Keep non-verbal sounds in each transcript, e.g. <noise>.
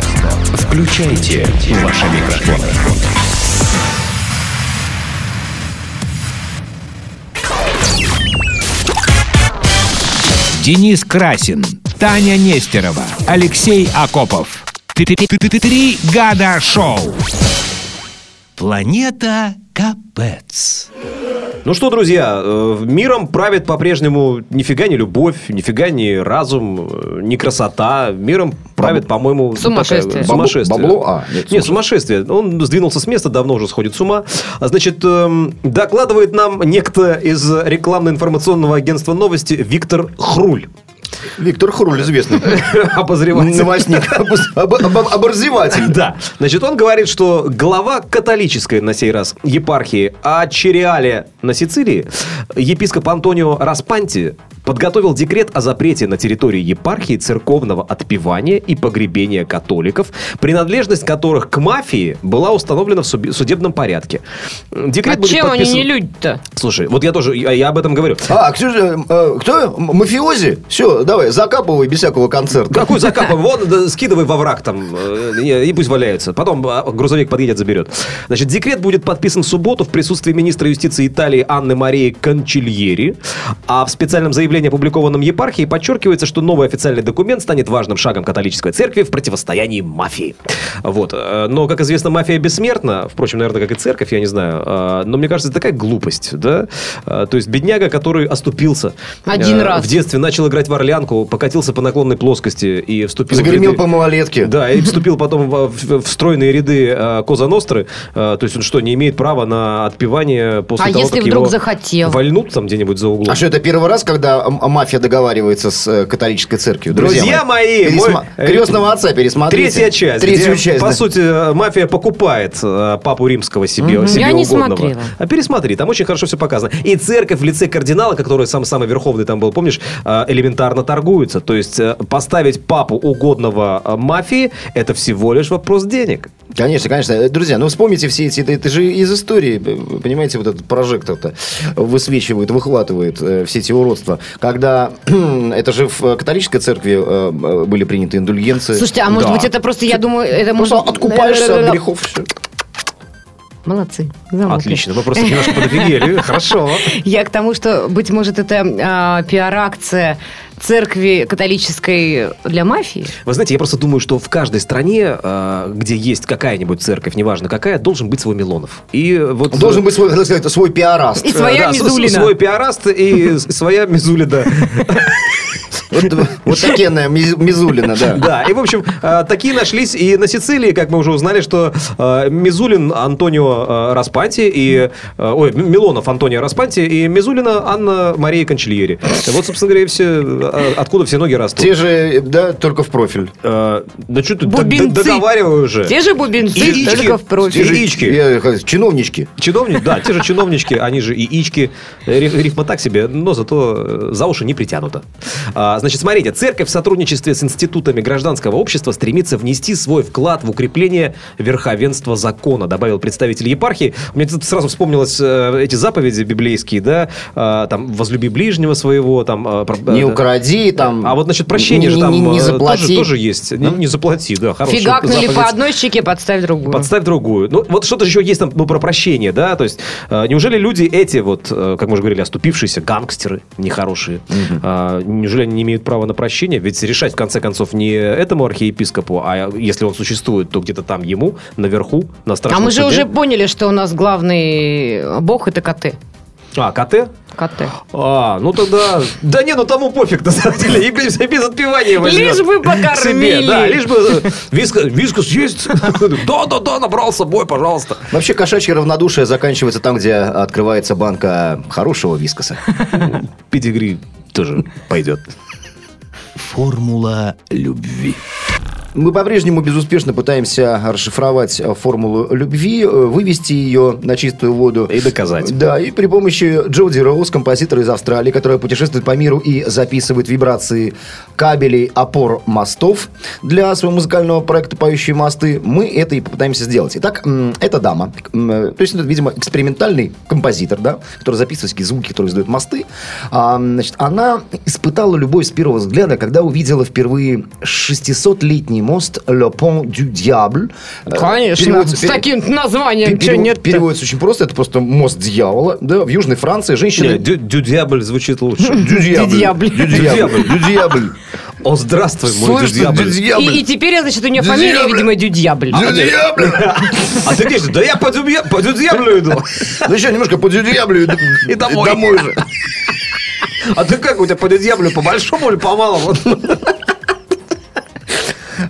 Включайте ваши микрофоны. Денис Красин, Таня Нестерова, Алексей Акопов. Три года шоу. Планета Капец. Ну что, друзья, э, миром правит по-прежнему нифига не любовь, нифига не разум, э, не красота. Миром правит, по-моему... Сумасшествие. такая- сумасшествие. Бабло? А, нет, Нет, сумасшествие. Он сдвинулся с места, давно уже сходит с ума. А, Значит, эм, докладывает нам некто из рекламно-информационного агентства новости Виктор Хруль. Виктор Хруль, известный <laughs> Обозреватель. новостник, об- об- об- оборзеватель. Да. Значит, он говорит, что глава католической на сей раз епархии Ачериале на Сицилии, епископ Антонио Распанти, подготовил декрет о запрете на территории епархии церковного отпевания и погребения католиков, принадлежность которых к мафии была установлена в судебном порядке. Декрет А будет чем они подписан- не люди-то? Слушай, вот я тоже, я, я об этом говорю. А, Ксюша, э, кто? Мафиози? Все, давай, закапывай без всякого концерта. Какой <laughs> закапывай? Вон, да, скидывай во враг там, э, и пусть валяются. Потом а, грузовик подъедет, заберет. Значит, декрет будет подписан в субботу в присутствии министра юстиции Италии Анны Марии Кончильери. А в специальном заявлении, опубликованном епархией, подчеркивается, что новый официальный документ станет важным шагом католической церкви в противостоянии мафии. Вот. Э, Но, как известно, мафия бессмертна. Впрочем, наверное, как и церковь, я не знаю. Э, Но мне кажется, это такая глупость, да? Э, То есть бедняга, который оступился. Один раз. В детстве начал играть в орлянку, покатился по наклонной плоскости и вступил в Загремел ряды- по малолетке. Да, и вступил потом в, в- в стройные ряды Коза Ностры. То есть он что, не имеет права на отпевание после А того, как его захотел? вольнут там где-нибудь за углом? А что, это первый раз, когда мафия договаривается с э, католической церковью? Друзья мои, Пересма- мой- Крестного отца пересмотрите. Третья часть, Третью где, часть, по да. сути, э, мафия покупает э, папу римского себе, себе Я не угодного. смотрела. А пересмотри, там очень хорошо все показано. И церковь в лице кардинала, который сам самый верховный там был, помнишь, э, элементарно торгуется. То есть э, поставить папу угодного э, мафии, это всего лишь вопрос денег. Конечно, конечно. Э, Друзья, ну вспомните все эти... Это, это же из истории, э, понимаете, вот этот прожектор-то высвечивает, выхватывает э, все эти уродства. Когда... <clears throat> это же в э, католической церкви э, э, были приняты индульгенции. Слушайте, а может Да. быть это просто, я думаю, это Просто может... откупаешься от грехов. всё. Молодцы. замолкли. Отлично, вы просто <laughs> немножко подофигели. Хорошо. Я к тому, что, быть может, это а, пиар-акция церкви католической для мафии. Вы знаете, я просто думаю, что в каждой стране, э, где есть какая-нибудь церковь, неважно какая, должен быть свой Милонов. И вот Должен быть свой, так сказать, свой пиараст. И своя да, Мизулина. Свой пиараст и своя Мизулина. <laughs> Вот, вот такенная Миз- Мизулина, да. Да, и, в общем, э, такие нашлись и на Сицилии, как мы уже узнали, что э, Мизулин Антонио э, Распанти и... э, Ой, Милонов Антонио Распанти и Мизулина Анна Мария Кончильери. Вот, собственно говоря, и все, э, откуда все ноги растут. Те же, да, только в профиль. Э, Да что ты Бубенцы. договаривай уже. Те же бубенцы, Яички. только в профиль. Те же яички. Я, э, чиновнички. Чиновники, да, те же чиновнички, они же и ички. Ри- Рифма так себе, но зато э, за уши не притянуто. А, Значит, смотрите, церковь в сотрудничестве с институтами гражданского общества стремится внести свой вклад в укрепление верховенства закона, добавил представитель епархии. Мне тут сразу вспомнилось э, эти заповеди библейские, да, там, возлюби ближнего своего, там... Не э, укради, там. А вот, значит, прощение не- же там не, не э, заплати. тоже, тоже есть. Не, не заплати, да, хорошая Фигакнули по одной щеке, подставь другую. Подставь другую. Ну, вот что-то еще есть там ну, про прощение, да? То есть, э, неужели люди эти, вот, э, как мы уже говорили, оступившиеся гангстеры нехорошие, э, неужели они не имеют права на прощение? Ведь решать, в конце концов, не этому архиепископу, а если он существует, то где-то там ему, наверху, на А страшном мы же суде. уже поняли, что у нас главный бог это КТ. А, КТ? КТ. А, ну тогда... Да не, ну тому пофиг, на самом деле. И без, без отпевания возьмет Лишь бы покормили. Себе, да, лишь бы... э, Вискас, вискас есть? <laughs> Да-да-да, набрал с собой, пожалуйста. Вообще кошачье равнодушие заканчивается там, где открывается банка хорошего вискоса. Педигри тоже пойдет. Формула любви. Мы по-прежнему безуспешно пытаемся расшифровать э, формулу любви, э, вывести ее на чистую воду. И доказать. Да, и при помощи Джоди Роуз, композитора из Австралии, которая путешествует по миру и записывает вибрации кабелей опор мостов для своего музыкального проекта «Поющие мосты», мы это и попытаемся сделать. Итак, эта дама, э, то есть видимо, экспериментальный композитор, да, который записывает такие звуки, которые издают мосты. А, значит, она испытала любовь с первого взгляда, когда увидела впервые 600-летний мост Le Pont du Diable. Э, Конечно, переводится- с таким названием, пере- нет Переводится очень просто, это просто мост дьявола. Да, в Южной Франции женщины... Дю- дюдябль звучит лучше. Дю Дюдьябль. Дюдьябль. Дюдьябль. О, здравствуй, мой ты, дюдьябль. И, и теперь, значит, у нее фамилия, видимо, Дюдьябль. Дюдьябль. А ты где же? Да я по дюдяблю иду. Ну еще немножко по дюдьяблю и, <laughs> И домой. домой же. А ты как у тебя по дюдяблю? По большому или по малому?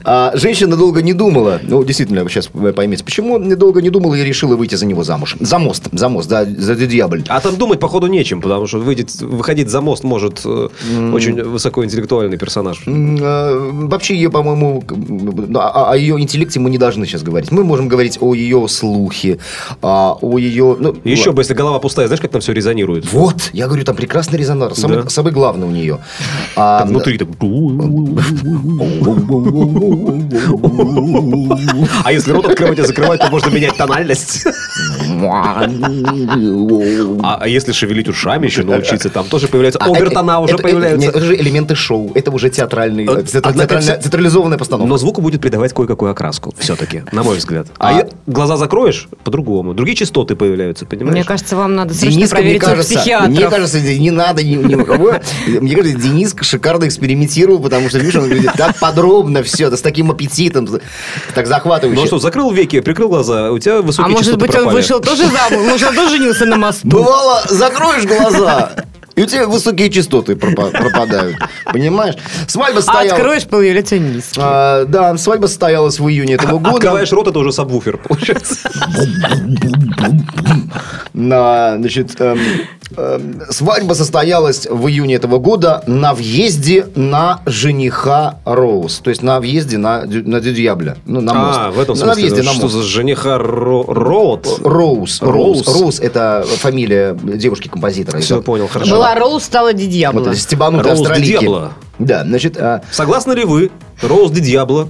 А женщина долго не думала, ну, действительно, сейчас поймете, почему недолго не думала и решила выйти за него замуж. За мост, за мост, за, за дьяволь. А там думать, походу, нечем, потому что выйдет, выходить за мост может э, очень высокоинтеллектуальный персонаж. М, э, Вообще ее, по-моему, о, о ее интеллекте мы не должны сейчас говорить. Мы можем говорить о ее слухе, а, о ее... Ну, Еще ладно. бы, если голова пустая, знаешь, как там все резонирует? Вот, я говорю, там прекрасный резонанс. Самый, Да. самый главный у нее. А, Там внутри так... <laughs> <laughs> А если рот открывать и закрывать, то можно менять тональность. А, а если шевелить ушами еще научиться, там тоже появляются... А, Обертона это- уже появляются. Это же элементы шоу. Это уже театральный, театрализованная постановка. Но звуку будет придавать кое-какую окраску, все-таки, на мой взгляд. А, А- глаза закроешь по-другому. Другие частоты появляются, понимаешь? Мне кажется, вам надо срочно проверить психиатров. мне кажется, не надо ни, у кого. Мне кажется, Денис шикарно экспериментировал, потому что, видишь, он говорит так подробно все, таким аппетитом, так захватывающе. Ну а что, закрыл веки, прикрыл глаза, у тебя А высокие может частоты быть, он пропали. вышел тоже замуж? <laughs> Может, он тоже женился на мосту? Бывало, закроешь глаза, и у тебя высокие частоты пропа- пропадают. Понимаешь? Свадьба А стояла... откроешь, появляется низкий. А, да, свадьба состоялась в июне этого <laughs> года. Открываешь рот, это уже сабвуфер, получается. <laughs> На, значит, эм, свадьба состоялась в июне этого года на въезде на жениха Роуз. То есть на въезде на, дю- на Дюдьябля. Ну, на мост. А, в этом Ну, На въезде смысле. на Что мост. за жениха Ро- Роуд? Роуз. Роуз. Роуз. Роуз – это фамилия девушки-композитора. Все, понял, хорошо. Была Роуз, стала Дидьябла. Вот де австралийки. Да, значит, а, Согласны ли вы, Роуз де Диабло,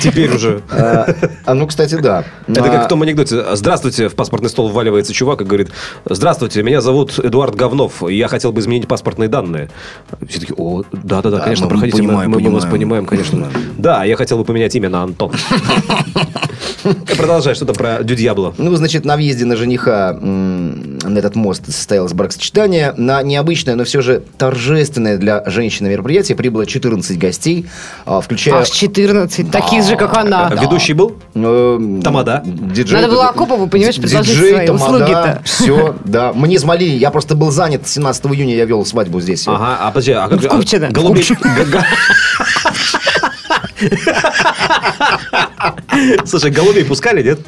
теперь уже... а, а, ну, кстати, да. Это А, как в том анекдоте. Здравствуйте, в паспортный стол вваливается чувак и говорит, здравствуйте, меня зовут Эдуард Говнов, я хотел бы изменить паспортные данные. Все таки о, да-да-да, Да, конечно, проходите, мы- понимаем, мы, мы вас понимаем. конечно. Да, я хотел бы поменять имя на Антон. <laughs> Продолжай, что там про Дюдьябло. Ну, значит, на въезде на жениха на этот мост состоялось бракосочетание. На необычное, но все же торжественное для женщины мероприятие прибыло 14 гостей, а, включая... Аж 14, таких же, как она. Ведущий был? э, Тамада? диджей- Надо было Акопову, понимаешь, предложить диджей, свои тамада, услуги-то. Все, <laughs> да. Мне звали, я просто был занят. 17 июня я вел свадьбу здесь. Ага, а подожди, а как В же- а Купчино. Голубей- <laughs> Слушай, голубей пускали, нет?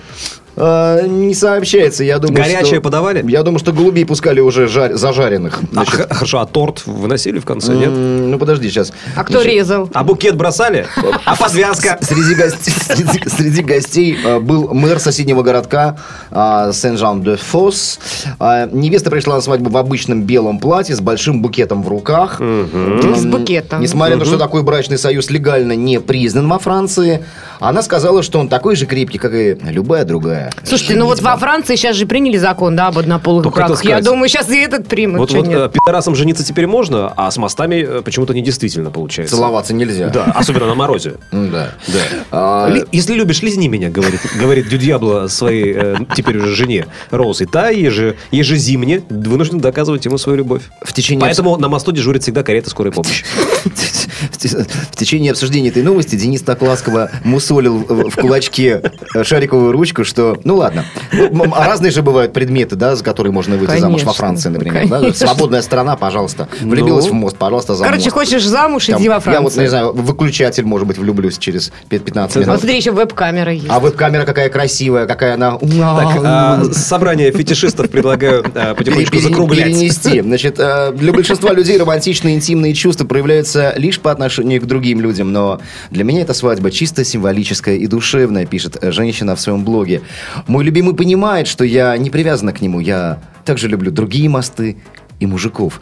А, не сообщается, я думаю, Горячее что- подавали? Я думаю, что голубей пускали уже жар- зажаренных. А, Значит, х- хорошо, а торт выносили в конце, нет? м, ну, подожди, сейчас. А кто резал? А букет бросали? А подвязка? Среди гостей, среди, среди гостей э, был мэр соседнего городка э, Сен-Жан-де-Фос. Э, невеста пришла на свадьбу в обычном белом платье с большим букетом в руках. М, С букетом. Несмотря на то, что такой брачный союз легально не признан во Франции, она сказала, что он такой же крепкий, как и любая другая. Слушайте, ну вот во Франции сейчас же приняли закон, да, об однополых Только браках. Я думаю, сейчас и этот примут. Вот, вот нет? э, пидорасам жениться теперь можно, а с мостами э, почему-то недействительно получается. Целоваться нельзя. Да, особенно на морозе. М, <laughs> Да. Да. А, Ли- Если любишь, лизни меня, говорит, говорит Дюдьябло своей э, теперь уже жене Роуз. И та еже, ежезимне вынуждена доказывать ему свою любовь. В течение Поэтому на мосту дежурит всегда карета скорой помощи. <laughs> В те- В течение обсуждения этой новости Денис так ласково мусолил в кулачке э, шариковую ручку, что... Ну ладно. Ну, а Разные же бывают предметы, да, за которые можно выйти замуж во Франции, например. Свободная страна, пожалуйста. Влюбилась в мост, пожалуйста, за Короче, хочешь замуж, Там, иди во Я вот, Францию. не знаю, выключатель, может быть, влюблюсь через 15 Вот минут. смотри, еще веб-камера есть. А веб-камера какая красивая, какая она... Так, а, собрание фетишистов предлагаю э, потихонечку закруглять. перенести. Значит, э, для большинства людей романтичные интимные чувства проявляются лишь по отношению к другим людям, но для меня эта свадьба чисто символическая и душевная, пишет женщина в своем блоге. Мой любимый понимает, что я не привязана к нему, я также люблю другие мосты и мужиков.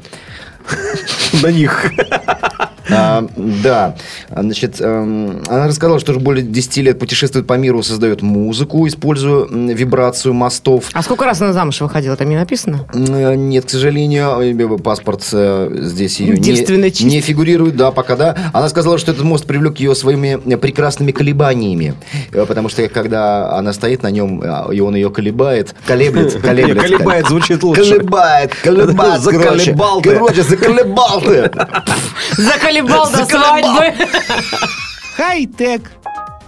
На них. А, да, значит, эм, она рассказала, что уже более 10 лет путешествует по миру, создает музыку, используя вибрацию мостов. А сколько раз она замуж выходила, там не написано? М, Нет, к сожалению, э, паспорт э, здесь ее Девственно не, чист. не фигурирует, да, пока да. Она сказала, что этот мост привлек ее своими э, прекрасными колебаниями, Э, потому что когда она стоит на нем, э, и он ее колебает, колеблет, колеблет. Колебает звучит лучше. Колебает, колебает, <laughs> Заколебал ты. Короче, заколебал ты. Заколебал до свадьбы. Хай-тек.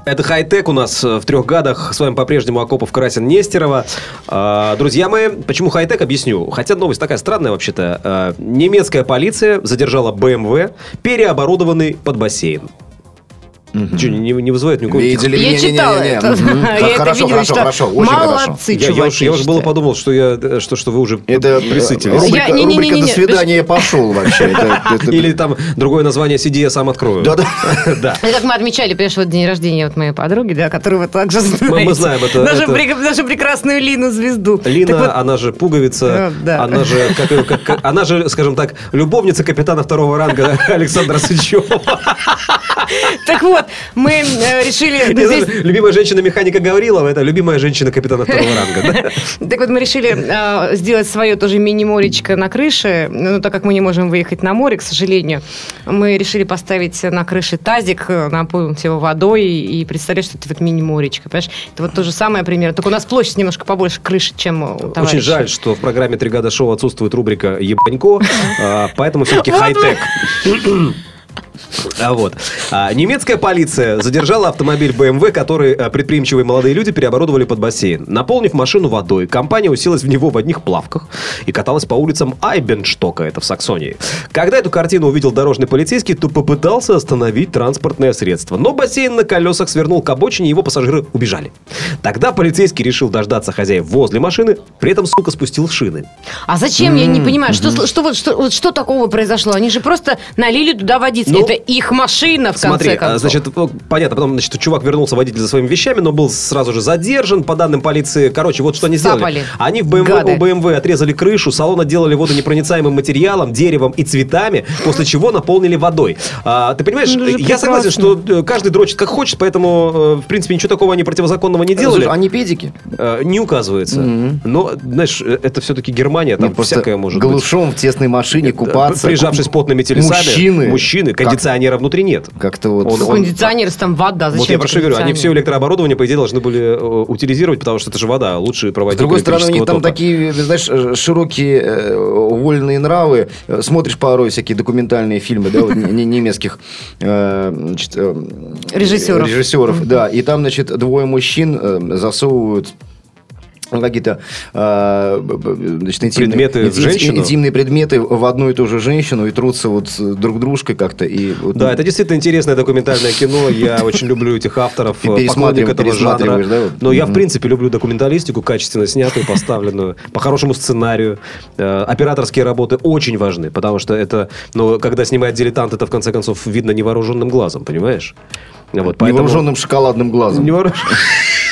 Это хай-тек у нас э, в трех гадах. С вами по-прежнему Акопов, Красин, Нестерова. А, Друзья мои, почему хай-тек, объясню. Хотя новость такая странная вообще-то. А, Немецкая полиция задержала БМВ, переоборудованный под бассейн. Че, не, не вызывает никакого... Видели? Я Не-не-не-не-не. читала это. Мгм. Я это Хорошо, видела, хорошо, что хорошо, очень хорошо. Молодцы, Я, я я уже было подумал, что, я, э, что, что вы уже Это э, присытились. рубрика, Я- не-не-не-не-не. рубрика «До свидания, я пошел» вообще. <laughs> Это- это- Или там другое название «Сиди, я сам открою». Да-да. <laughs> Да. Это как мы отмечали, понимаешь, вот день рождения вот моей подруги, да, которую вы также знаете. мы знаем, это- Нашу, это- прек- нашу прекрасную Лину Звезду. Лина, вот, она же пуговица, да. она же, как- как- она же, скажем так, любовница капитана второго ранга <laughs> Александра Сычева. так вот, мы э, решили... <laughs> Здесь- Любимая женщина-механика Гаврилова, это любимая женщина капитана второго <laughs> ранга. да? Так вот, мы решили э, сделать свое тоже мини-моречко на крыше. Ну, так как мы не можем выехать на море, к сожалению, мы решили поставить на крыше тазик, э, наполнить его водой и представлять, что это вот мини-моречко. Понимаешь? Это вот то же самое примерно. Только у нас площадь немножко побольше крыши, чем у товарища. Очень жаль, что в программе «Три года шоу» отсутствует рубрика «Ебанько», а, поэтому все-таки Вот хай-тек. <laughs> А вот. А, немецкая полиция задержала автомобиль BMW, который а, предприимчивые молодые люди переоборудовали под бассейн. Наполнив машину водой, компания уселась в него в одних плавках и каталась по улицам Айбенштока, это в Саксонии. Когда эту картину увидел дорожный полицейский, то попытался остановить транспортное средство. Но бассейн на колесах свернул к обочине, и его пассажиры убежали. Тогда полицейский решил дождаться хозяев возле машины, при этом, сука, спустил шины. А зачем? Я не понимаю, что, что, вот, что, вот что такого произошло? Они же просто налили туда водицы. Ну, это их машина, в Смотри, конце концов. а, значит, ну, понятно, потом, значит, чувак вернулся водитель за своими вещами, но был сразу же задержан, по данным полиции. Короче, вот что они сделали. Сцапали. Они в BMW, Гады. у BMW отрезали крышу, салон отделали водонепроницаемым материалом, деревом и цветами, после чего наполнили водой. А, ты понимаешь, Ну, это же я согласен, что э, каждый дрочит как хочет, поэтому, э, в принципе, ничего такого они противозаконного не делали. Слушай, Они педики. Э, Не указывается. Но, знаешь, э, это все-таки Германия, там Нет, всякое может быть. голышом в тесной машине купаться. Прижавшись потными телесами. Мужчины. Мужчины. Кондиционера внутри нет. Как-то вот... Он- он- Кондиционер, там вода. Зачем вот я про что говорю, они все электрооборудование, по идее, должны были э, утилизировать, потому что это же вода, лучше С проводить другой стороны, у них там такие, знаешь, э, широкие э, вольные нравы. Э, Смотришь порой всякие документальные фильмы, да, вот, немецких э, значит, э, Режиссеров. режиссеров, да. И там, значит, двое мужчин э, засовывают какие-то э, б- б- значит, интимные, Предметы в интим- интимные предметы в одну и ту же женщину и трутся вот друг дружкой как-то. И вот, Да, это действительно интересное документальное кино. Я очень люблю этих авторов, э, поклонник этого жанра. да? Но я, в принципе, люблю документалистику, качественно снятую, поставленную, по хорошему сценарию. Э, Операторские работы очень важны, потому что это, ну, когда снимает дилетант, это, в конце концов, видно невооруженным глазом, понимаешь? Вот, поэтому- невооруженным шоколадным глазом. Невооруженным. <laughs>